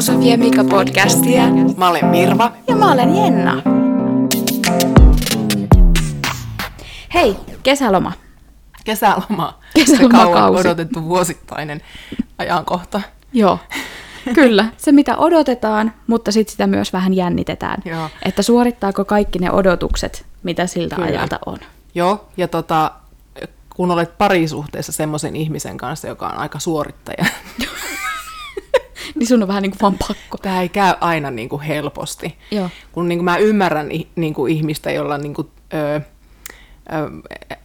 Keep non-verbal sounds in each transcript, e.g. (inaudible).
Sofia Mika podcastia. Mä olen Mirva. Ja mä olen Jenna. Hei, kesäloma. Kesäloma. Kesälomakausi. Se kauan odotettu vuosittainen ajankohta. Joo, kyllä. Se mitä odotetaan, mutta sitten sitä myös vähän jännitetään. Joo. Että suorittaako kaikki ne odotukset, mitä siltä Kyllä. ajalta on. Joo, ja tota, kun olet parisuhteessa semmoisen ihmisen kanssa, joka on aika suorittaja, (laughs) (laughs) Niin sun on vähän niin kuin vaan pakko. tämä ei käy aina niin kuin helposti. Joo. Kun niin kuin mä ymmärrän niin kuin ihmistä, jolla niin kuin, ö, ö,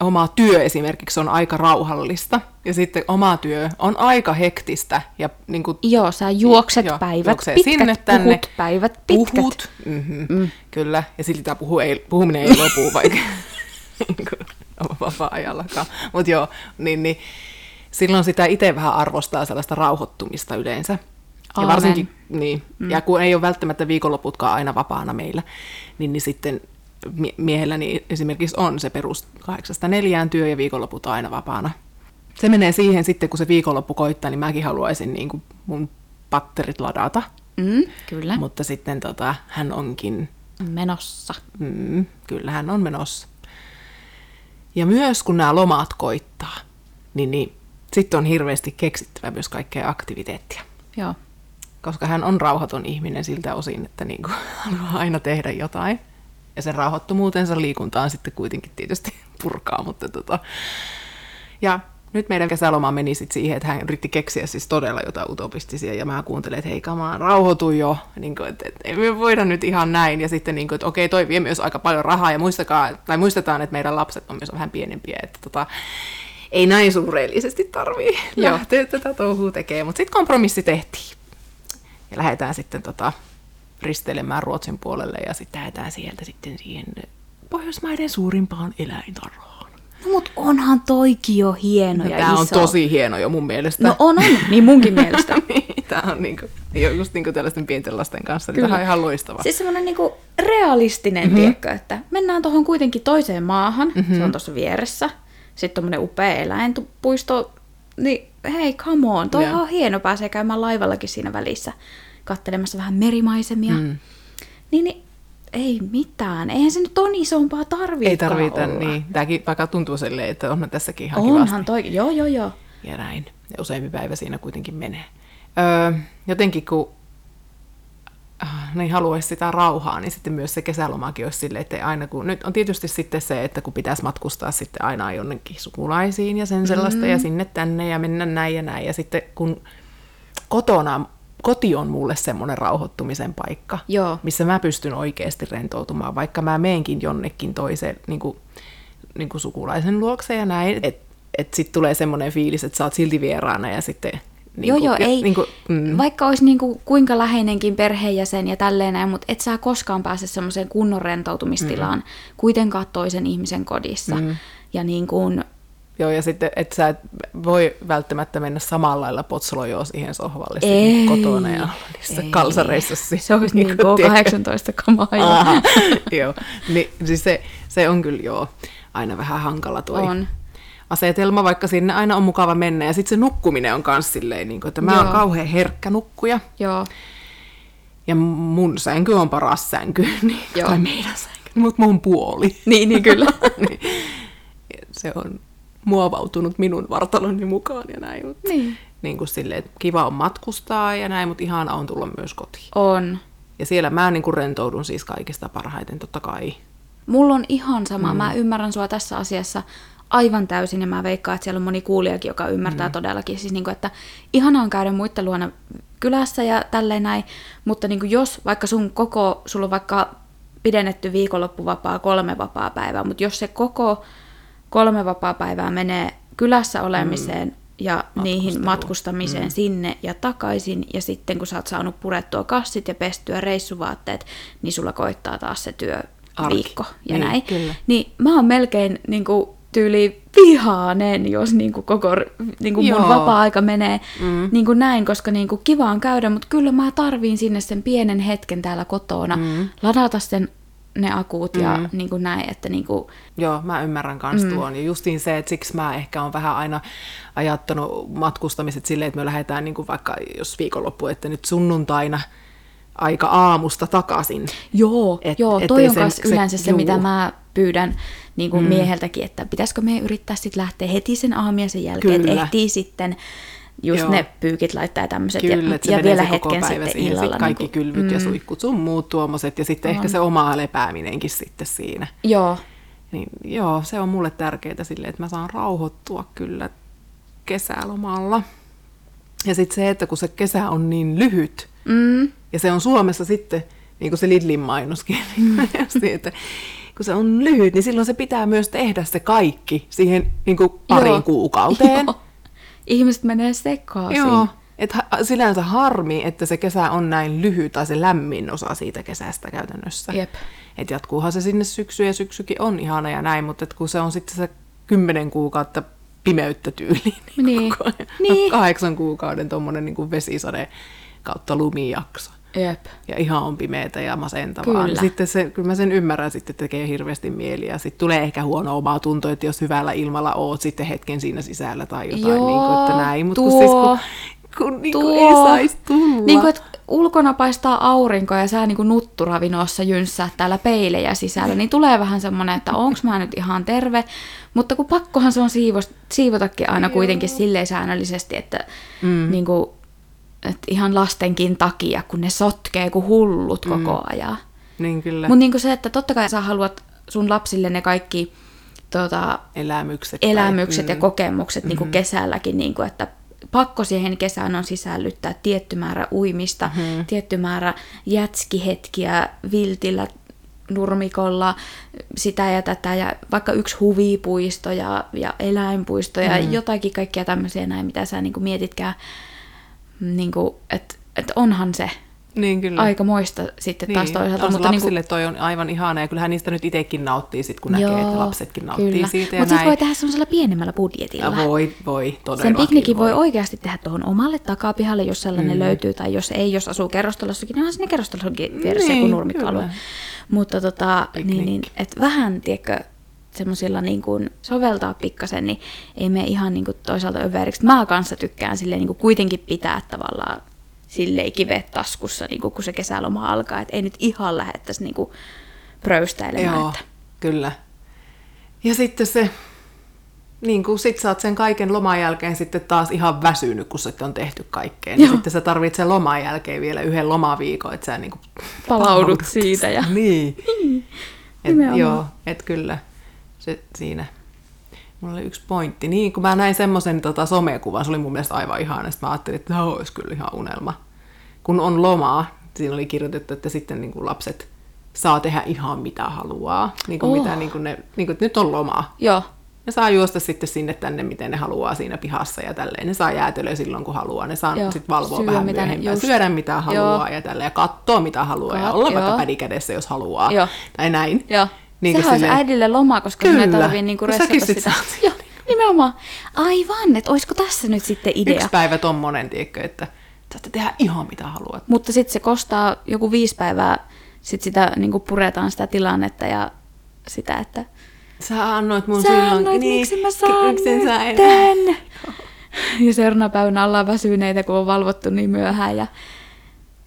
oma työ esimerkiksi on aika rauhallista, ja sitten oma työ on aika hektistä, ja niin kuin, Joo, sä juokset Joo, päivät pitkät, sinne, tänne. puhut päivät pitkät. Puhut, mm-hmm, mm. kyllä, ja silti tämä puhu ei, puhuminen ei lopu, (laughs) vaikka niinku vapaa-ajallakaan. Mutta joo, niin, niin silloin sitä itse vähän arvostaa sellaista rauhoittumista yleensä. Ja Aamen. varsinkin, niin, mm. ja kun ei ole välttämättä viikonloputkaan aina vapaana meillä, niin, niin sitten mie- miehelläni esimerkiksi on se perus kahdeksasta neljään työ ja viikonloput on aina vapaana. Se menee siihen sitten, kun se viikonloppu koittaa, niin mäkin haluaisin niin kuin mun patterit ladata. Mm, kyllä. Mutta sitten tota, hän onkin, Menossa. mm, kyllä hän on menossa. Ja myös kun nämä lomat koittaa, niin, niin sitten on hirveästi keksittävä myös kaikkea aktiviteettia. Joo. Koska hän on rauhaton ihminen siltä osin, että niin kuin, (laughs) haluaa aina tehdä jotain. Ja sen rauhoittomuutensa liikuntaan sitten kuitenkin tietysti (laughs) purkaa. Mutta tota. Ja nyt meidän kesäloma meni sitten siihen, että hän yritti keksiä siis todella jotain utopistisia. Ja mä kuuntelin, että hei kamaan, rauhoitu jo. Niin kuin, että, että ei me voida nyt ihan näin. Ja sitten niin kuin, että okei, toi vie myös aika paljon rahaa. Ja muistakaa, tai muistetaan, että meidän lapset on myös vähän pienempiä. Että tota, ei näin suureellisesti tarvii lähteä tätä touhua tekemään. Mutta sitten kompromissi tehtiin ja lähdetään sitten tota, risteilemään Ruotsin puolelle ja sitten lähdetään sieltä sitten siihen Pohjoismaiden suurimpaan eläintarhaan. No, mut onhan toikin jo hieno ja Tämä iso. on tosi hieno jo mun mielestä. No on, on. Niin munkin (laughs) mielestä. Tämä on niinku, just niinku tällaisten pienten lasten kanssa, niin tämä on ihan loistava. Siis semmoinen niinku realistinen, mm-hmm. tiedätkö, että mennään tuohon kuitenkin toiseen maahan, mm-hmm. se on tuossa vieressä. Sitten tommonen upea eläinpuisto, niin hei, come on, toi Joo. on hieno, pääsee käymään laivallakin siinä välissä, kattelemassa vähän merimaisemia. Mm. Niin, niin, ei mitään, eihän se nyt on isompaa tarvitse Ei tarvita, olla. niin. Tämäkin vaikka tuntuu silleen, että onhan tässäkin ihan Onhan kivasti. toi, joo joo joo. ja näin. Ja useampi päivä siinä kuitenkin menee. Öö, jotenkin kun niin haluaisi sitä rauhaa, niin sitten myös se kesälomakin olisi silleen, että aina kun, nyt on tietysti sitten se, että kun pitäisi matkustaa sitten aina jonnekin sukulaisiin ja sen sellaista mm. ja sinne tänne ja mennä näin ja näin. Ja sitten kun kotona, koti on mulle semmoinen rauhoittumisen paikka, Joo. missä mä pystyn oikeasti rentoutumaan, vaikka mä meenkin jonnekin toiseen niin kuin, niin kuin sukulaisen luokse ja näin, että et sitten tulee semmoinen fiilis, että sä oot silti vieraana ja sitten... Niin joo, kuin, joo, ei, Niin kuin, mm, vaikka olisi niinku kuinka läheinenkin perheenjäsen ja tälleen näin, mutta et sä koskaan pääse semmoiseen kunnon rentoutumistilaan mm. kuitenkaan toisen ihmisen kodissa. Mm. Ja niin kuin, joo, ja sitten, että sä et voi välttämättä mennä samalla lailla potsolojoon siihen sohvalle Ei, kotona ja niissä ei. kalsareissa. se olisi niin kuin, tiedätkö? K18-kamaa. jo. Aa, (laughs) joo, niin, siis se, se on kyllä joo, aina vähän hankala toi On. Asetelma, vaikka sinne aina on mukava mennä. Ja sitten se nukkuminen on kans silleen, niin kuin, että mä oon kauhean herkkä nukkuja. Joo, Ja mun sänky on paras sänky, (laughs) niin, Joo. tai meidän sänky, mutta mun puoli. (laughs) niin, niin kyllä. (laughs) niin, se on muovautunut minun vartaloni mukaan ja näin. Mutta niin. niin kuin silleen, että kiva on matkustaa ja näin, mutta ihana on tulla myös kotiin. On. Ja siellä mä niin kuin rentoudun siis kaikista parhaiten, totta kai. Mulla on ihan sama. Mm. Mä ymmärrän sua tässä asiassa aivan täysin ja mä veikkaan, että siellä on moni kuulijakin, joka ymmärtää mm. todellakin. Siis niin kuin, että ihana on käydä muiden luona kylässä ja tälleen näin, mutta niin kuin jos vaikka sun koko, sulla on vaikka pidennetty viikonloppuvapaa kolme vapaa päivää, mutta jos se koko kolme vapaa päivää menee kylässä olemiseen mm. ja niihin matkustamiseen mm. sinne ja takaisin, ja sitten kun sä oot saanut purettua kassit ja pestyä reissuvaatteet, niin sulla koittaa taas se työ Arki. viikko ja Niin, näin. kyllä. Niin mä oon melkein niin kuin, tyyli vihaanen, jos niin kuin, koko niin kuin mun Joo. vapaa-aika menee mm. niin kuin näin, koska niin kuin, kiva on käydä, mutta kyllä mä tarviin sinne sen pienen hetken täällä kotona, mm. ladata sen ne akut ja niin kuin näin, että niin kuin, Joo, mä ymmärrän kans mm. tuon. Ja justiin se, että siksi mä ehkä on vähän aina ajattanut matkustamiset silleen, että me lähdetään niin kuin vaikka jos viikonloppu, että nyt sunnuntaina aika aamusta takaisin. Joo, Et- joo toi on se- myös se- yleensä se, juu. mitä mä pyydän niin kuin mm. mieheltäkin, että pitäisikö me yrittää sitten lähteä heti sen aamiaisen jälkeen, että ehtii sitten just Joo. ne pyykit laittaa tämmöiset, Kyllä, ja, ja vielä hetken päivä sitten siihen, illalla. sit kaikki niin kuin, kylvyt ja suihkut sun muut tuommoiset, ja sitten ehkä se oma lepääminenkin sitten siinä. Joo, Niin joo, se on mulle tärkeää silleen, että mä saan rauhoittua kyllä kesälomalla. Ja sitten se, että kun se kesä on niin lyhyt, mm, ja se on Suomessa sitten, niin kuin se Lidlin mainoskin, (laughs) mm. että kun se on lyhyt, niin silloin se pitää myös tehdä se kaikki siihen niin kuin pariin Joo. kuukauteen. (laughs) Joo. Ihmiset menee sekaisin. Joo. Et ha- sinänsä harmi, että se kesä on näin lyhyt tai se lämmin osa siitä kesästä käytännössä. Jep. Et jatkuuhan se sinne syksyyn ja syksykin on ihana ja näin, mutta et kun se on sitten se kymmenen kuukautta pimeyttä tyyliin, (laughs) niin, Niin. koko ajan. Niin. kahdeksan kuukauden tuommoinen niin vesisade kautta lumijakso. Jep. Ja ihan on pimeätä ja masentavaa. Kyllä. Sitten se, kyllä mä sen ymmärrän, sitten tekee hirveästi mieli. Ja sitten tulee ehkä huono omaa tunto, että jos hyvällä ilmalla oot sitten hetken siinä sisällä tai jotain, Joo, niin kuin, että näin. Mutta kun, siis, kun, kun niin kuin ei saisi tulla. Niin kuin, että ulkona paistaa aurinko ja sä niin kuin nutturavinossa jynssää täällä peilejä sisällä, niin tulee vähän semmoinen, että onks mä nyt ihan terve. Mutta kun pakkohan se on siivos, siivotakin aina kuitenkin silleen säännöllisesti, että, mm. niin kuin, että ihan lastenkin takia, kun ne sotkee kuin hullut koko ajan. Niin kyllä. Mutta niin se, että totta kai sä haluat sun lapsille ne kaikki tota, elämykset. tai- elämykset ja mm. kokemukset niin kuin kesälläkin, niin kuin, että pakko siihen kesään on sisällyttää tietty määrä uimista, mm-hmm. tietty määrä jätskihetkiä viltillä nurmikolla, sitä ja tätä, ja vaikka yksi huvipuisto ja, ja eläinpuisto ja Mm. jotakin kaikkia tämmöisiä näin, mitä sä niin kuin mietitkään, niin kuin, että, että onhan se Niin kyllä. aika moista sitten taas toisaalta. on se Mutta niin lapsille toi on aivan ihana ja kyllähän niistä nyt itsekin nauttii sit, kun näkee, että lapsetkin nauttii kyllä. siitä Mutta sitten voi tehdä semmoisella pienemmällä budjetilla. Ja voi, voi, Sen todellakin piknikin voi oikeasti tehdä tuohon omalle takapihalle, jos sellainen Mm. löytyy, tai jos ei, jos asuu kerrostalossakin, niin onhan sinne kerrostalossakin vieressä Niin, nurmikkoalue. kyllä. Mutta tota, niin, Piknik. niin, et vähän, tiedätkö, semmoisilla niin kuin soveltaa pikkasen, niin ei me ihan niin kuin toisaalta överiksi. Mä kanssa tykkään silleen niin kuin kuitenkin pitää tavallaan silleen kivet taskussa, niin kuin kun se kesäloma alkaa, että ei nyt ihan lähettäisi niin kuin pröystäilemään. Joo, Että, kyllä. Ja sitten se, niin kuin sit sä oot sen kaiken loman jälkeen sitten taas ihan väsynyt, kun sitten on tehty kaikkea. Niin Joo. sitten sä tarvitset sen loman jälkeen vielä yhden lomaviikon, että sä niin kuin Palaudut siitä ja- Niin. Et, Nimenomaan. joo, et kyllä. Se siinä. Mulla oli yksi pointti. Niin, kun mä näin semmoisen tota, somekuvan, se oli mun mielestä aivan ihana, sitten mä ajattelin, että tämä olisi kyllä ihan unelma. Kun on lomaa, siinä oli kirjoitettu, että sitten niin kuin lapset saa tehdä ihan mitä haluaa. Niin kuin Oh. mitä, niin kuin ne, niin kuin, että nyt on lomaa. joo, Ne saa juosta sitten sinne tänne, miten ne haluaa siinä pihassa ja tälleen. Ne saa jäätelöä silloin, kun haluaa. Ne saa sitten valvoa syödä vähän mitä just. Syödä mitä haluaa Joo. ja tälleen. Ja katsoa mitä haluaa. ja Kat- olla vaikka joo. pädi kädessä, jos haluaa. Joo. Tai näin. Joo. Niin Sehän olisi äidille loma, koska Kyllä. tarvii niinku No säkin ressata sit sitä. saat (laughs) Joo, nimenomaan. Aivan, että olisiko tässä nyt sitten idea. Yksi päivä tommonen, tiedätkö, että saatte tehdä ihan mitä haluat. Mutta sitten se kostaa joku viisi päivää, sitten sitä niinku puretaan sitä tilannetta ja sitä, että Sä annoit mun sä silloin... annoit, niin, miksi mä saan miksi en sä nytten? (laughs) Ja seuraavana päivänä ollaan väsyneitä, kun on valvottu niin myöhään. Ja...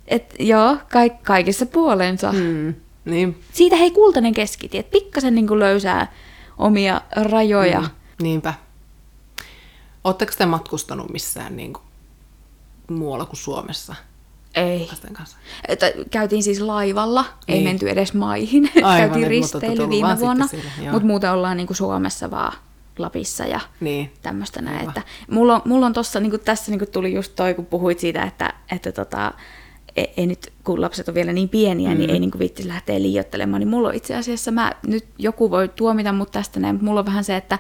Et, joo, kaik, kaikissa puolensa. Mm. Niin, Siitä hei kultainen keskitie, että pikkasen niinku löysää omia rajoja. mm, niinpä. Ootteko te matkustanut missään niin kuin, muualla kuin Suomessa Ei. lasten kanssa? Että käytiin siis laivalla, ei Niin. menty edes maihin. (laughs) Aivan, käytiin risteily viime vuonna, mutta muuten ollaan niinku Suomessa vaan Lapissa ja Niin. tämmöistä näin. Että mulla, on, mulla on tossa, niinku tässä niinku tuli just toi, kun puhuit siitä, että, että tota, ei, ei nyt, kun lapset on vielä niin pieniä, mm. niin ei niinku viittisi lähteä liioittelemaan, niin mulla on itse asiassa, mä, nyt joku voi tuomita mut tästä näin, mutta mulla on vähän se, että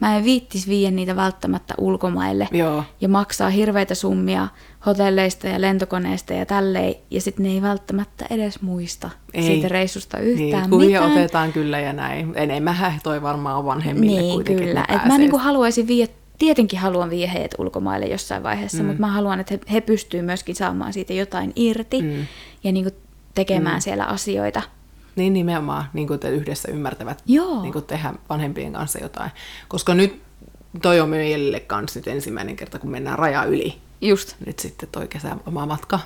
mä en viittis viiä niitä välttämättä ulkomaille Joo. ja maksaa hirveitä summia hotelleista ja lentokoneista ja tälleen, ja sitten ne ei välttämättä edes muista Ei. siitä reissusta yhtään niin, kuvia mitään. otetaan kyllä ja näin. Enemmän toi varmaan on vanhemmille Niin, kuitenkin. kyllä. Et mä pääsee niinku haluaisin viedä, tietenkin haluan viedä heidät ulkomaille jossain vaiheessa, mm. mutta mä haluan, että he, he pystyvät myöskin saamaan siitä jotain irti mm. ja niinku tekemään mm. siellä asioita. Niin nimenomaan, niin kuin te yhdessä ymmärtävät Joo. niin kuin tehdä vanhempien kanssa jotain. Koska nyt toi on meille kanssa nyt ensimmäinen kerta, kun mennään raja yli. Just. Nyt sitten toi kesälomaa matka.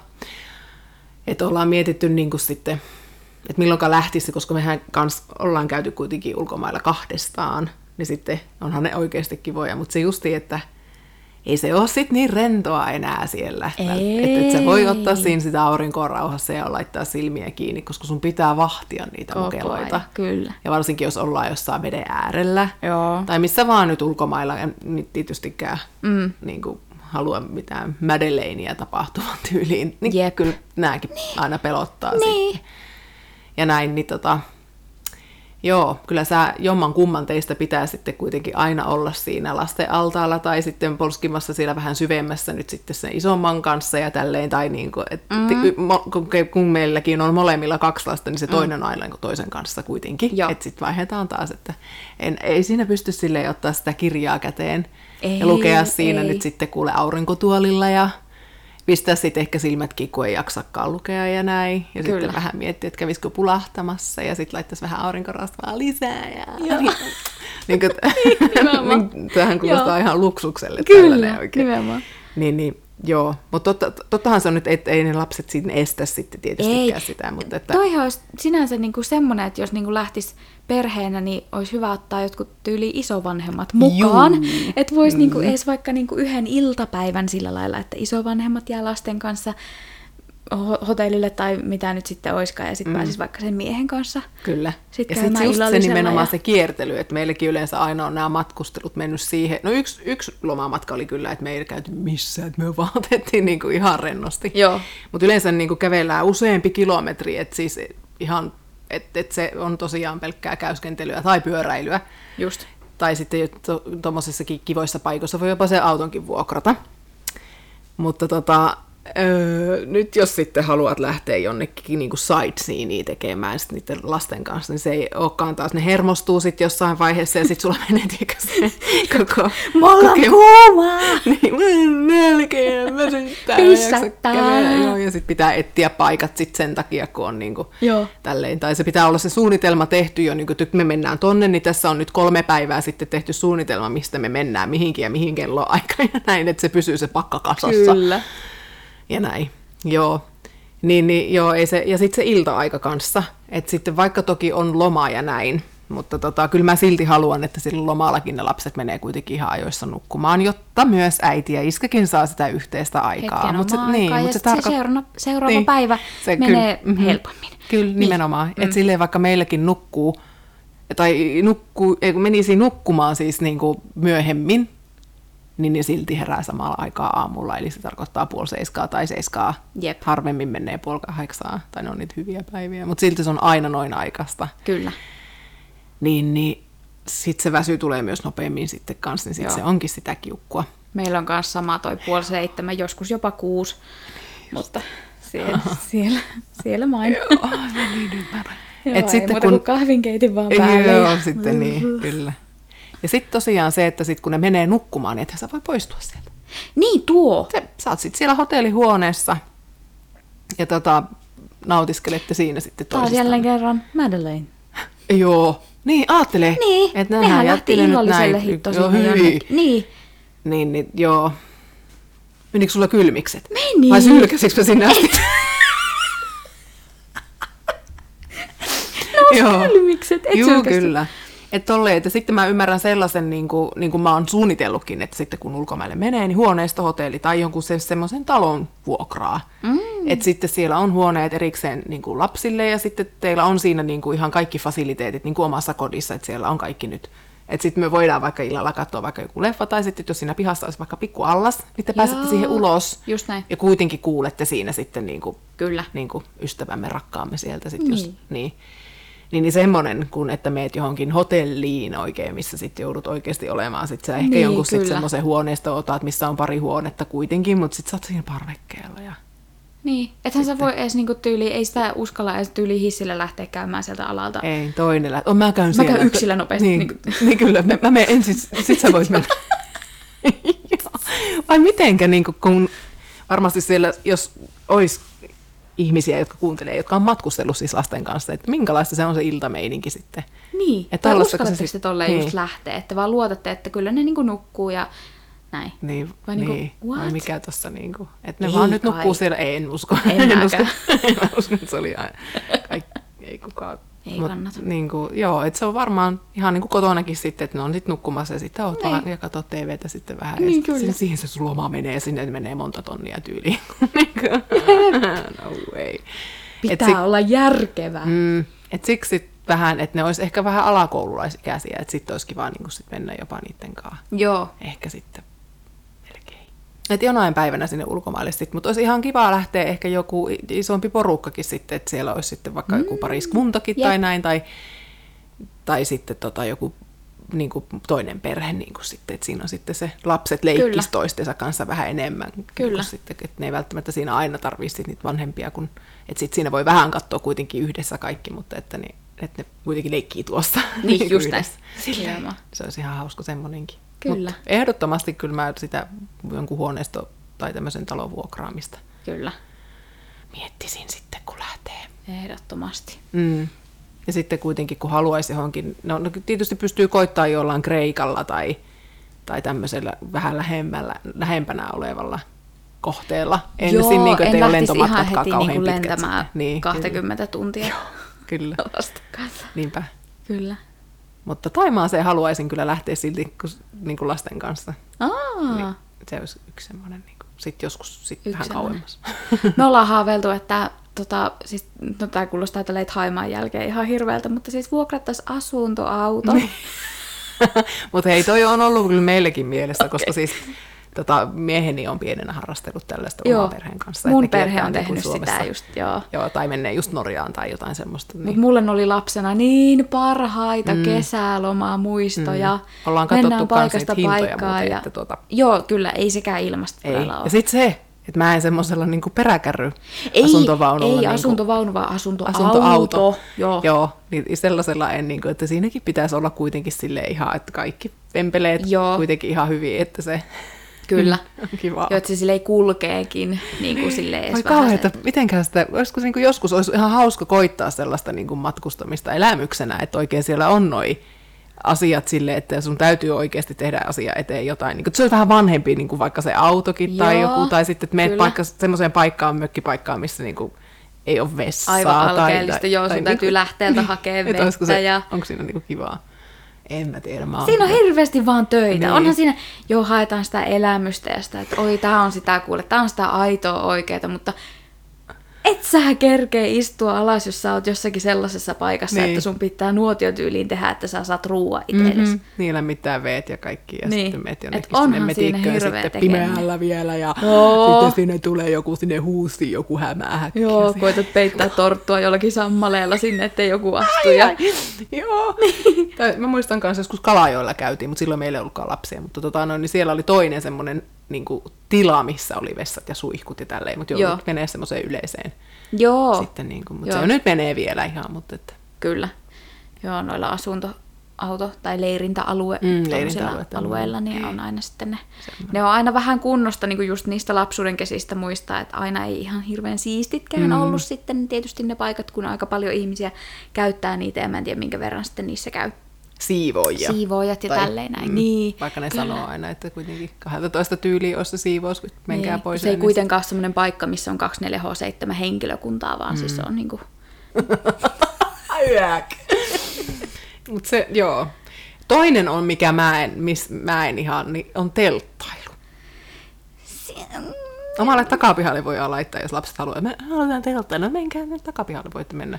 Että ollaan mietitty niin kuin sitten, että milloinka lähtisi, koska mehän kans ollaan käyty kuitenkin ulkomailla kahdestaan, niin sitten onhan ne oikeasti kivoja, mutta se justi, että ei se ole sit niin rentoa enää siellä. Että et sä voi ottaa siinä sitä aurinkoa rauhassa ja laittaa silmiä kiinni, koska sun pitää vahtia niitä Koko mukeloita. ajan, kyllä. Ja varsinkin, jos ollaan jossain veden äärellä. Joo. Tai missä vaan nyt ulkomailla, en nyt tietystikään mm. niin kuin, halua mitään Madeleineä tapahtuvan tyyliin. Niin Jep. kyllä nämäkin niin. aina pelottaa Niin. sitten. Ja näin, niin tota, joo, kyllä sä jomman kumman teistä pitää sitten kuitenkin aina olla siinä lasten altaalla tai sitten polskimassa siellä vähän syvemmässä nyt sitten sen isomman kanssa ja tälleen. Tai niin kuin, et, Mm. mm. kun, kun meilläkin on molemmilla kaksi lasta, niin se toinen on aina niin kuin toisen kanssa kuitenkin. Että sitten vaihdetaan taas, että en, ei siinä pysty silleen ottaa sitä kirjaa käteen Ei, ja lukea siinä ei. nyt sitten kuule aurinkotuolilla ja pistää sitten ehkä silmätkin, kun ei jaksakaan lukea ja näin. Ja Kyllä. sitten vähän miettiä, että kävisikö pulahtamassa ja sitten laittaisi vähän aurinkorasvaa lisää. Ja... (laughs) Niin kuin, (laughs) nimenomaan. niin, tämähän kuulostaa Joo. ihan luksukselle. tällainen Kyllä, oikein. nimenomaan. Niin, niin, joo. Mutta totta, tottahan se on nyt, että ei ne lapset siinä estä sitten tietystikään sitä. Mutta että, Toihan olisi sinänsä niinku semmoinen, että jos niinku lähtisi perheenä, niin olisi hyvä ottaa jotkut tyyli isovanhemmat mukaan. Että voisi Mm. niinku edes vaikka niinku yhden iltapäivän sillä lailla, että isovanhemmat jää lasten kanssa ho- hotellille tai mitä nyt sitten oiskaan, ja sitten mm. pääsisi vaikka sen miehen kanssa. Kyllä. Sitten ja sitten just se nimenomaan ja- se kiertely, että meilläkin yleensä aina on nämä matkustelut mennyt siihen. No yksi, yksi lomamatka oli kyllä, että me ei käyty missään, että me vaan otettiin niin kuin ihan rennosti. Joo. Mutta yleensä niin kuin kävellään useampi kilometri, että siis ihan, että et se on tosiaan pelkkää käyskentelyä tai pyöräilyä. Just. Tai sitten tuommoisissakin kivoissa paikoissa voi jopa se autonkin vuokrata. Mutta tota, öö, nyt jos sitten haluat lähteä jonnekin niin sightseeing tekemään sit niiden lasten kanssa, niin se ei olekaan taas, ne hermostuu sitten jossain vaiheessa ja sitten sulla (laughs) menee tiedätkö, se koko... Mulla on kuuma! (laughs) niin, nälkeä, mä. Joo, ja sitten pitää etsiä paikat sit sen takia, kun on niinku Joo. tälleen. Tai se pitää olla se suunnitelma tehty jo, niin kun me mennään tonne, niin tässä on nyt kolme päivää sitten tehty suunnitelma, mistä me mennään mihinkin ja mihin kello aika ja näin, että se pysyy se pakka kasassa. Kyllä. Ja näin, joo. Niin, niin joo, ei se, ja sitten se ilta-aika kanssa, että sitten vaikka toki on loma ja näin, mutta tota, kyllä mä silti haluan, että silloin lomallakin ne lapset menee kuitenkin ihan ajoissa nukkumaan, jotta myös äiti ja iskäkin saa sitä yhteistä aikaa. Mut se, niin, mut se, se tarko- seuraava, seuraava Niin. päivä Se menee kyllä, mhm. helpommin. Kyllä, Niin. nimenomaan. Mm. Että silleen vaikka meilläkin nukkuu, tai nukkuu, ei, menisi nukkumaan siis niin kuin myöhemmin, niin ne silti herää samalla aikaa aamulla, eli se tarkoittaa puoli seiskaa tai seiskaa. Jep. Harvemmin menee puoli kahdeksaa, tai ne on niitä hyviä päiviä, mutta silti se on aina noin aikaista. Kyllä. Niin, niin sitten se väsy tulee myös nopeammin sitten kanssa, niin Joo. se onkin sitä kiukkua. Meillä on myös sama toi puoli seitsemän, joskus jopa kuusi. Mutta siellä, siellä, siellä main. Joo, niin ymmärrän. Joo, Et ei sitten kun- kahvinkeitin vaan päälle. Joo, ja- sitten niin, kyllä. Ja sitten tosiaan se, että sit kun ne menee nukkumaan, niin ethän sä voi poistua sieltä. Niin tuo. Te, sä oot sitten siellä hotellihuoneessa ja tota, nautiskelette siinä sitten Taas toisistaan. jälleen kerran Madeleine. Joo. Niin, ajattele. Niin, että nehän lähti illalliselle näin. hitto Joo, jonnekin. Niin. Niin, niin, joo. Menikö sulla kylmikset? Meni. Vai sylkäsikö mä sinne asti? (laughs) (laughs) No kylmikset, et Joo, sylkästy? kyllä. Että tolleen, että sitten mä ymmärrän sellaisen, niin kuin, niin kuin mä oon suunnitellutkin, että sitten kun ulkomaille menee, niin huoneistohotelli tai jonkun se, semmoisen talon vuokraa. Mm. Että sitten siellä on huoneet erikseen niin kuin lapsille ja sitten teillä on siinä niin kuin ihan kaikki fasiliteetit niin kuin omassa kodissa, että siellä on kaikki nyt. Että sitten me voidaan vaikka illalla katsoa vaikka joku leffa tai sitten jos siinä pihassa olisi vaikka pikku allas, niin te pääsette siihen ulos. just näin. Ja kuitenkin kuulette siinä sitten niin kuin Kyllä. niin kuin ystävämme, rakkaamme sieltä. Sit Jos, Niin. niin. Niin, niin semmoinen, kun että meet johonkin hotelliin oikein, missä sitten joudut oikeasti olemaan. Sitten sä ehkä Niin, jonkun sit semmoisen huoneiston otat, missä on pari huonetta kuitenkin, mutta sitten sä oot siinä parvekkeella. Ja... Niin. Ethän sä voi edes niinku tyyli, ei sitä uskalla edes tyyli hissillä lähteä käymään sieltä alalta. Ei, toinen. lä- Oh, mä käyn Mä siellä. käyn yksillä nopeasti, Niin, niin niin, (laughs) niin kyllä, mä, mä menen ensin, sit sä voit mennä. (laughs) Vai mitenkä, niin kun varmasti siellä, jos olisi ihmisiä, jotka kuuntelee, jotka on matkustellut siis lasten kanssa, että minkälaista se on se iltameininki sitten. Niin, Että tai uskallatteko se te sit- tolleen niin. just lähteä, että vaan luotatte, että kyllä ne niinku nukkuu ja näin. Niin, Vai niinku, niin. what? vai mikä tuossa niinku, että ne Ei vaan nyt kai. nukkuu siellä, ei, en usko. (laughs) En usko, mäkään. (laughs) en usko, että se oli aina, kaikki, ei kukaan. Ei Mut kannata. Niinku, joo, että se on varmaan ihan niinku kotonakin sitten, että ne on sitten nukkumassa ja sitten oot Niin. vaan ja katsot TVtä sitten vähän. Niin, ja kyllä. Siihen, siihen se sun loma menee ja sinne menee monta tonnia tyyliin. (laughs) Niinku, no way. Et Pitää sit- olla järkevää. Mm, et siksi vähän, että ne olisi ehkä vähän alakoululaisikäisiä, että sitten olisi kiva niin sit mennä jopa niiden kanssa. Joo, Ehkä sitten melkein. Et jonain päivänä sinne ulkomaille sitten, mutta olisi ihan kiva lähteä ehkä joku isompi porukkakin sitten, että siellä olisi sitten vaikka joku pariskuntakin jep. tai näin, tai, tai sitten tota joku niin kuin toinen perhe, niin kuin sitten, että siinä on sitten se lapset leikkis Kyllä. toistensa kanssa vähän enemmän. niin kuin Kyllä. sitten, että ne ei välttämättä siinä aina tarvitse niitä vanhempia, kun, että sitten siinä voi vähän katsoa kuitenkin yhdessä kaikki, mutta että ne, että ne kuitenkin leikkii tuossa. Niin, (laughs) kuin just näin. Se olisi ihan hauska semmoinenkin. Kyllä. Mut ehdottomasti kyllä mä sitä jonkun huoneisto tai tämmöisen talon vuokraamista kyllä. miettisin sitten, kun lähtee. Ehdottomasti. Mm. Ja sitten kuitenkin, kun haluaisi johonkin, no, no tietysti pystyy koittaa jollain Kreikalla tai, tai tämmöisellä vähän lähemmällä, lähempänä olevalla kohteella. Ensin, Joo, niin kuin, en ole lähtisi ihan heti kauhean niinku pitkät lentämään. Niin, 20 tuntia Kyllä, (laughs) kyllä. niinpä. Kyllä. Mutta Taimaaseen haluaisin kyllä lähteä silti niin kuin lasten kanssa. Aa, Niin, se olisi yksi semmoinen, niin sitten joskus sit Yksi vähän semmoinen. kauemmas. (laughs) Me ollaan haaveiltu, että tota, siis, no tämä kuulostaa tälle Haimaan jälkeen ihan hirveältä, mutta siis vuokrattaisiin asuntoauto. (laughs) Mutta hei, toi on ollut kyllä meillekin mielessä, koska siis tota, mieheni on pienenä harrastellut tällaista Joo. oman perheen kanssa. Mun perhe on niin kuin tehnyt sitä Suomessa. just, joo. Joo, tai menee just Norjaan tai jotain semmoista. Niin. mulle oli lapsena niin parhaita mm. kesälomaa muistoja. Mm. Ollaan katsottu paikasta paikkaan. muuten, Ja... että tuota- Joo, kyllä, ei sekään ilmasta Ei. ole. Ja sitten se, että mä en semmoisella niinku peräkärry Ei, asuntovaunulla. ei niinku, asuntovaunu, vaan asuntoauto. asuntoauto. Joo. Joo, niin sellaisella en, niinku, että siinäkin pitäisi olla kuitenkin sille ihan, että kaikki vempeleet Joo. kuitenkin ihan hyvin, että se Kyllä. (laughs) kiva. Joo, että se silleen kulkeekin niin kuin silleen edes vähän kauheeta, mitenkään sitä, olisiko se niinku joskus olisi ihan hauska koittaa sellaista niinku matkustamista elämyksenä, että oikein siellä on noi asiat sille, että sun täytyy oikeasti tehdä asia eteen jotain. Niin se on vähän vanhempi, niin kuin vaikka se autokin tai Joo, joku, tai sitten, että menet paikka, semmoiseen paikkaan, mökkipaikkaan, missä niin kuin ei ole vessaa. Aivan tai, alkeellista, joo, sun täytyy lähteeltä hakea (laughs) olisiko vettä se, ja- Onko siinä niin kuin kivaa? En mä tiedä. Mä Siinä on kyllä- hirveästi vaan töitä. Niin. Onhan siinä, joo, haetaan sitä elämystä ja sitä, että oi, tää on sitä kuule, tää on sitä aitoa oikeeta, mutta sä kerkeä istua alas, jos sä oot jossakin sellaisessa paikassa, Niin. että sun pitää nuotiotyyliin tehdä, että sä saat ruoa itsellesi. Mhm, Mm-hmm. Niin lämmittää veet ja kaikki, ja Niin. sitten meet Et jonnekin sinne metikköön sitten tekeminen. pimeällä vielä, ja Joo. sitten sinne tulee joku sinne huusi, joku hämähäkki. Joo, koetat peittää (laughs) torttua jollakin sammaleella sinne, ettei joku astu. Ja... Joo. (laughs) tai mä muistan kanssa joskus Kalajoilla käytiin, mutta silloin meillä ei ollutkaan lapsia, mutta tota, no, niin siellä oli toinen semmoinen niin tila, missä oli vessat ja suihkut ja tälleen, mutta Joo. joudut menee semmoiseen yleiseen Joo, sitten, niin kuin, mutta Joo. se nyt menee vielä ihan, mutta että, kyllä. Joo, noilla asunto, auto- tai leirintäalue, Mm, alueilla, niin niin. on aina sitten ne. Ne on aina vähän kunnosta niin kuin just niistä lapsuuden kesistä muistaa, että aina ei ihan hirveän siistitkään mm. ollut sitten tietysti ne paikat, kun aika paljon ihmisiä käyttää niitä, ja mä en tiedä minkä verran sitten niissä käy siivoojia. siivoojat ja Tai- tälleen näin. Niin, Vaikka ne kyllä. sanoo aina, että kuitenkin 12 tyyliä olisi se siivous, kun menkää niin, pois. Se ei ne kuitenkaan ole semmoinen paikka, missä on 24H7 henkilökuntaa, vaan mm. siis se on (laughs) niin kuin, Yäk. Mut se, joo. Toinen on, mikä mä en, mis, mä en ihan, niin on telttailu. Omalle takapihalle voi laittaa, jos lapset haluaa. Me halutaan telttailla, no menkää nyt takapihalle, voitte mennä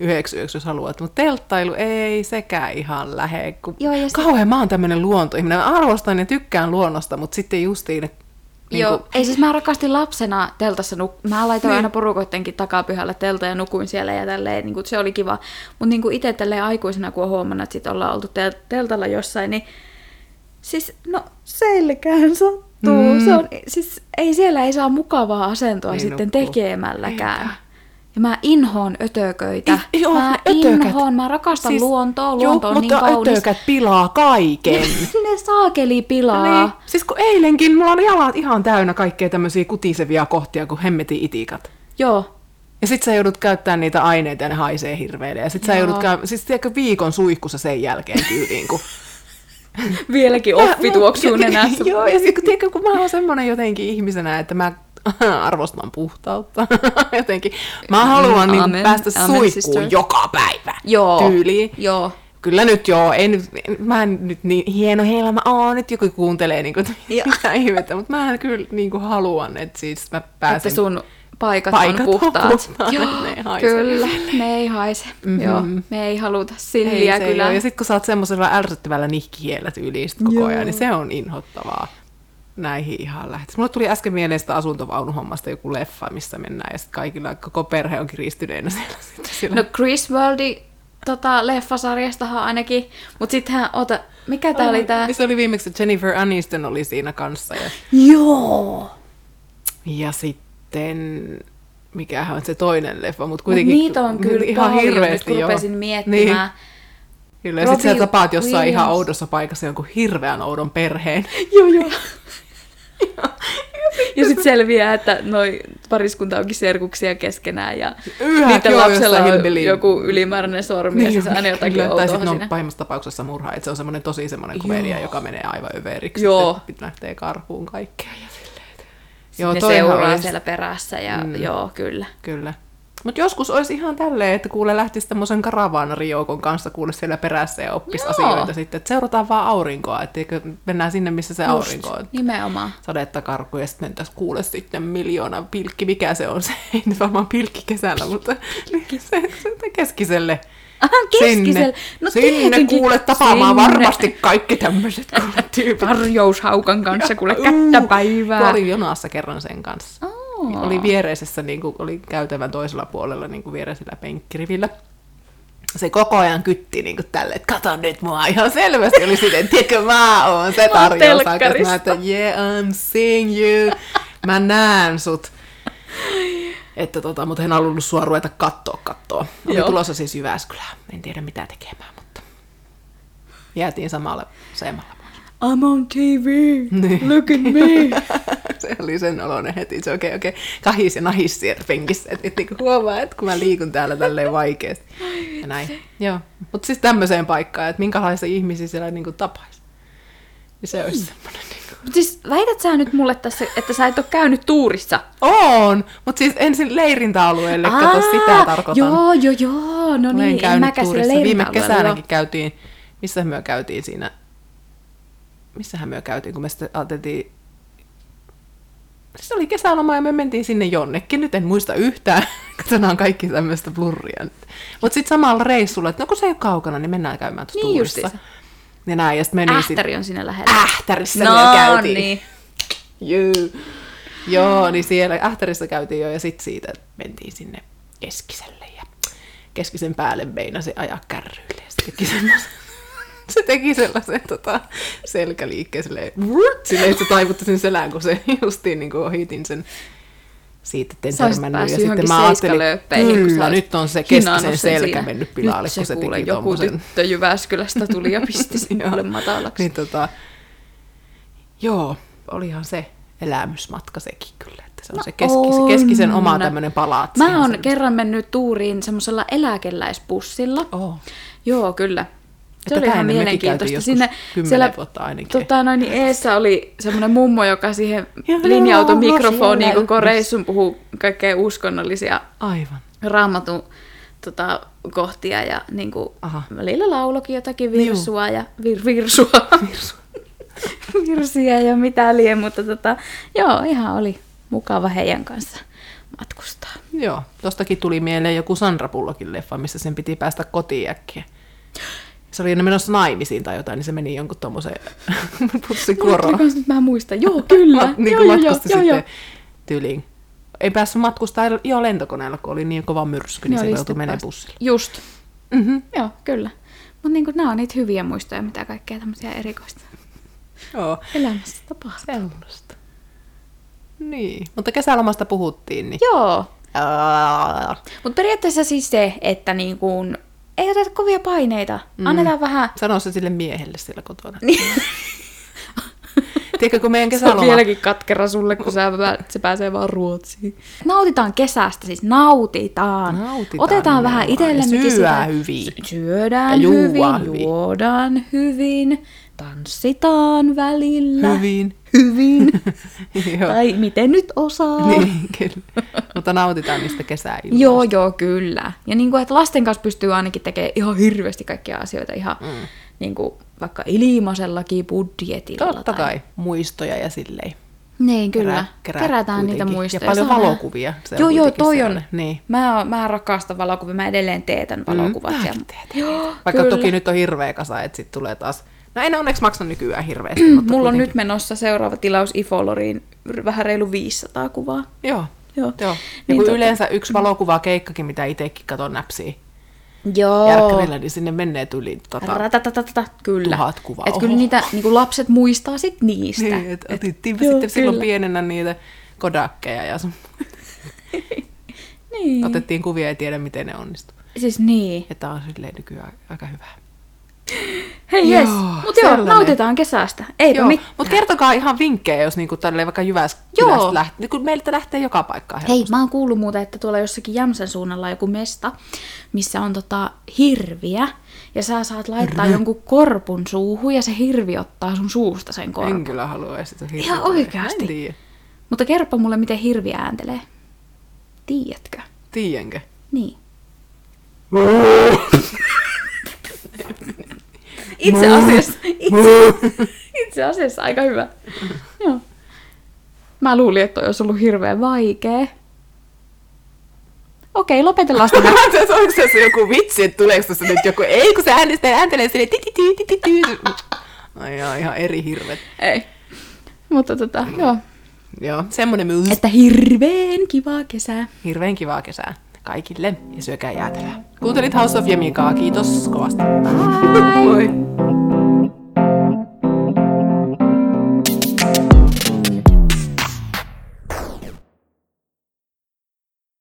yhdeksi yöksi, jos haluat. Mutta telttailu ei sekään ihan lähe. Kun... Joo, ja se- Kauhean mä oon tämmönen luontoihminen. Mä arvostan ja tykkään luonnosta, mutta sitten justiin, että Niin Joo, kuin, ei siis mä rakastin lapsena teltassa, nuk- mä laitoin Niin. aina porukoittenkin takapihalle telta ja nukuin siellä ja tälleen, niin kuin, se oli kiva. Mutta niin itse tälleen aikuisena, kun on huomannut, että sit ollaan oltu tel- teltalla jossain, niin siis no selkään sattuu. Mm. Se on, siis ei siellä ei saa mukavaa asentoa niin sitten nukkuu. tekemälläkään. Eipä. Ja mä inhoon ötököitä. I- joo, mä ötökät. inhoon, mä rakastan siis, luontoa, luonto Joo, on niin mutta kaunis. ötökät pilaa kaiken. (laughs) ne saakeli pilaa. Niin. Siis kun eilenkin mulla oli jalat ihan täynnä kaikkea tämmöisiä kutisevia kohtia kuin hemmetin itikat. Joo. Ja sit sä joudut käyttämään niitä aineita ja ne haisee hirveelle. Ja sit sä Joo. joudut käy... siis tiedätkö, viikon suihkussa sen jälkeen tyyliin, kun (laughs) Vieläkin offi tuoksuu (laughs) nenässä. Joo, ja sitten kun, tiedätkö, kun mä oon semmonen jotenkin ihmisenä, että mä (laughs) arvostan puhtautta (laughs) jotenkin. Mä haluan niin Amen. päästä Amen, suihkuun sister. joka päivä Joo. tyyliin. Joo. Kyllä nyt joo, ei nyt, en- mä en nyt niin hieno helma oo, nyt joku kuuntelee niin kuin, (laughs) mitä ihmettä, mutta mä kyllä niin kuin haluan, että siis mä pääsen Että sun paikat, Paikat on on puhtaat. puhtaat, Joo, ne ei haise. kyllä, ne ei haise. Mm-hmm. Joo, me ei haluta silliä ei, ei kyllä. ole. Ja sitten kun sä oot semmoisella ärsyttävällä nihkihiellä tyyliin koko Joo. ajan, niin se on inhottavaa. Näihin ihan lähtis. Mulle tuli äsken mieleen sitä asuntovaunuhommasta joku leffa, missä mennään, ja sitten kaikilla, koko perhe on kiristyneenä siellä. (laughs) Sitten siellä. No Chris Worldi tota, leffasarjastahan ainakin, mutta sittenhän, ota, mikä tää oli tää? Se oli viimeksi, että Jennifer Aniston oli siinä kanssa. Ja, Joo! ja sitten, mikähän on se toinen leffa, mutta Mut kuitenkin niitä on kyllä ihan paljon, hirveästi. nyt kun rupesin miettimään. Niin, kyllä. Ja sitten sä tapaat jossain ihan Williams. oudossa paikassa jonkun hirveän oudon perheen. Joo, joo. (laughs) ja sitten selviää, että noi pariskunta onkin serkuksia keskenään ja Yhä, niiden joo, lapsella on hillbilly- joku ylimääräinen sormi ja siis aina jotakin kyllä, Tai outoa sitten on siinä. pahimmassa tapauksessa murha, että se on semmoinen tosi semmoinen komedia, joka menee aivan överiksi. Joo. Sitten lähtee karkuun kaikkea ja silleen. että- Joo, ne seuraa olisi- siellä perässä ja mm. joo, kyllä. Kyllä. Mutta joskus olisi ihan tälleen, että kuule lähtisi tämmöisen karavaanarijoukon kanssa kuule siellä perässä ja oppisi Joo. asioita sitten. Että seurataan vaan aurinkoa, että mennään sinne, missä se aurinko on. nimenomaan. Sadetta karkuun ja sitten mentäisiin kuule sitten miljoona pilkki. Mikä se on (laughs) se? Ei nyt varmaan pilkki kesällä, mutta se, se keskiselle. Aha, keskisellä. No sinne tietenkin. kuule tapaamaan Sinne. varmasti kaikki tämmöiset (laughs) tyypit. Tarjoushaukan kanssa, kuule kättä päivää. olin jonassa kerran sen kanssa. Oh. Oli viereisessä, niin kuin, oli käytävän toisella puolella niin kuin viereisellä penkkirivillä. Se koko ajan kytti niin kuin tälle, että kato nyt mua (laughs) ihan selvästi. Oli sitten, tiedätkö, mä oon se tarjous. Mä että yeah, I'm seeing you. Mä näen sut. Että tota, mutta en halunnut sua ruveta kattoa kattoa. Oli Joo. tulossa siis Jyväskylään. En tiedä mitä tekemään, mutta jäätiin samalle seemalla. I'm on TV. Niin. Look at me. (laughs) se oli sen oloinen heti. Se okei, okei, kahis ja nahis siellä penkissä. Että et, niinku huomaa, että kun mä liikun täällä tälleen vaikeasti. Ja näin. Joo. Mutta siis tämmöiseen paikkaan, että minkälaisia ihmisiä siellä niinku tapaisi. Niin se olisi semmoinen niinku... Mut siis väität sä nyt mulle tässä, että sä et ole käynyt tuurissa? On! Mutta siis ensin leirintäalueelle, kato sitä tarkoitan. Joo, joo, joo. No Olen niin, en käynyt mäkään tuurissa. Viime kesänäkin käytiin, missä me käytiin siinä, missähän me käytiin, kun me sitten ajateltiin, se oli kesäloma ja me mentiin sinne jonnekin, nyt en muista yhtään, (laughs) katsotaan kaikki tämmöistä blurria. Mutta sitten samalla reissulla, että no kun se ei ole kaukana, niin mennään käymään tuossa Niin tuurissa. Ja näin, ja sitten menin sit- Ähtäri on siinä lähellä. Ähtärissä no, me käytiin. niin. Juu. Joo, niin siellä Ähtärissä käytiin jo ja sitten siitä mentiin sinne Keskiselle ja Keskisen päälle meinasi ajaa kärryille ja teki semmoisen, se teki sellaisen tota, selkäliikkeen silleen, vrrt, silleen, että se taivutti sen selän, kun se justiin niin kuin ohitin sen siitä, että en törmännyt. Ja sitten mä ajattelin, kyllä, nyt on se keskisen sen selkä siinä. mennyt pilalle, Nyt kun se kuule, teki joku tommosen. tyttö Jyväskylästä tuli ja pisti mulle (laughs) matalaksi. Niin tota, joo, olihan se elämysmatka sekin kyllä, että se on No se keskis, on. keskisen oma tämmöinen palaatsi. Mä oon kerran mennyt tuuriin semmoisella eläkeläisbussilla. Oh. Joo, kyllä. Se oli ihan mielenkiintoista. Sinne, siellä, vuotta ainakin. tota, noin, niin eessä oli semmoinen mummo, joka siihen linjautui mikrofoniin koko reissun puhuu kaikkea uskonnollisia Aivan. raamatun tota, kohtia ja niin kuin, Aha. välillä laulokin jotakin virsua ja vir, virsua. (laughs) (laughs) Virsiä ja mitä lie, mutta tota, joo, ihan oli mukava heidän kanssa matkustaa. Joo, tostakin tuli mieleen joku Sandra Pullokin leffa, missä sen piti päästä kotiin äkkiä. Se oli menossa naimisiin tai jotain, niin se meni jonkun tommoseen (laughs) pussikuoroon. Mulla nyt mä muistan. Joo, kyllä. (laughs) niin joo, kuin joo, joo, matkusti joo, sitten joo. tyyliin. Ei päässyt matkustaa jo lentokoneella, kun oli niin kova myrsky, niin Joo, se joutui menemään päästä. bussilla. Just. Mm-hmm. Joo, kyllä. Mutta niinku, nämä on niitä hyviä muistoja, mitä kaikkea tämmöisiä erikoista Joo, elämässä tapahtuu. sellaista. Niin, mutta kesälomasta puhuttiin, niin... Joo. Mutta periaatteessa siis se, että niinku, ei oteta kovia paineita. Mm. Annetaan vähän... Sano se sille miehelle siellä kotona. Niin. tiedätkö, kun meidän Se on kesäloma... vieläkin katkera sulle, kun sä, se pääsee vaan Ruotsiin. Nautitaan kesästä, siis nautitaan. Nautitaan Otetaan vähän itsellemmekin Ja syödään sitä. hyvin. Sy- Syödään Ja hyvin, juodaan hyvin. Tanssitaan välillä. Hyvin. Hyvin. (laughs) Tai miten nyt osaa. Niin, kyllä. Mutta nautitaan niistä kesäilmoista. Joo, joo, kyllä. Ja niin kuin, että lasten kanssa pystyy ainakin tekemään ihan hirveästi kaikkia asioita ihan mm. niin kuin, vaikka ilmaisellakin budjetilla. Totta tai... kai. Muistoja ja silleen. Niin, kyllä. Kerää- kerää Kerätään niitä kuitenkin. muistoja. Ja paljon valokuvia. Se joo, joo, toi on. Niin. Mä, mä rakastan valokuvia. Mä edelleen teetän valokuvat. Mm, ja... teetän. Joo, Vaikka kyllä. toki nyt on hirveä kasa, että sit tulee taas... No en onneksi maksa nykyään hirveästi, (clears throat) mutta Mulla on kuitenkin. nyt menossa seuraava tilaus Ifoloriin vähän reilu 500 kuvaa. Joo. Joo. Joo. Niin kun tota- yleensä yksi valokuva keikkakin, mitä itsekin katon näpsiä Joo. järkkärillä, niin sinne menee yli tota, kyllä. tuhat kuvaa. Et kyllä niitä niin lapset muistaa sit niistä. Niin, et otettiin joo, sitten silloin pienenä niitä kodakkeja ja sun, (laughs) Niin. otettiin kuvia ja tiedä, miten ne onnistuu. Siis niin. Ja tää on silleen nykyään aika hyvä. Hei jes, mut joo, sellainen. nautitaan kesästä. Eipä Joo, mitään. mutta kertokaa ihan vinkkejä, jos niinku tälleen vaikka Jyväskylästä lähtee, niin kun meiltä lähtee joka paikkaan Hei, mä oon kuullut muuten, että tuolla jossakin Jämsän suunnalla on joku mesta, missä on tota hirviä, ja sä saat laittaa jonkun korpun suuhun, ja se hirvi ottaa sun suusta sen korpun. En kyllä halua sitä Ihan oikeasti? Mutta kerropa mulle, miten hirvi ääntelee. Tiedätkö? Tiedänkö? Niin. (laughs) Itse asiassa, (laughs) itse, itse asiassa aika hyvä. (laughs) Joo. Mä luulin, että toi olisi ollut hirveän vaikea. Okei, lopetellaan sitä. (laughs) Onko se joku vitsi, että tuleeko tässä nyt joku, ei kun se äänestää, ääntelee silleen ti ti ti ti ti ti. Ai jaa, ihan eri hirvet. Ei. Mutta tota, joo. Joo, semmonen myös. Että hirveän kiva kesä. Hirveän kivaa kesää kaikille ja syökää jäätelöä. Kuuntelit House of Jemikaa, kiitos kovasti. Bye! Moi!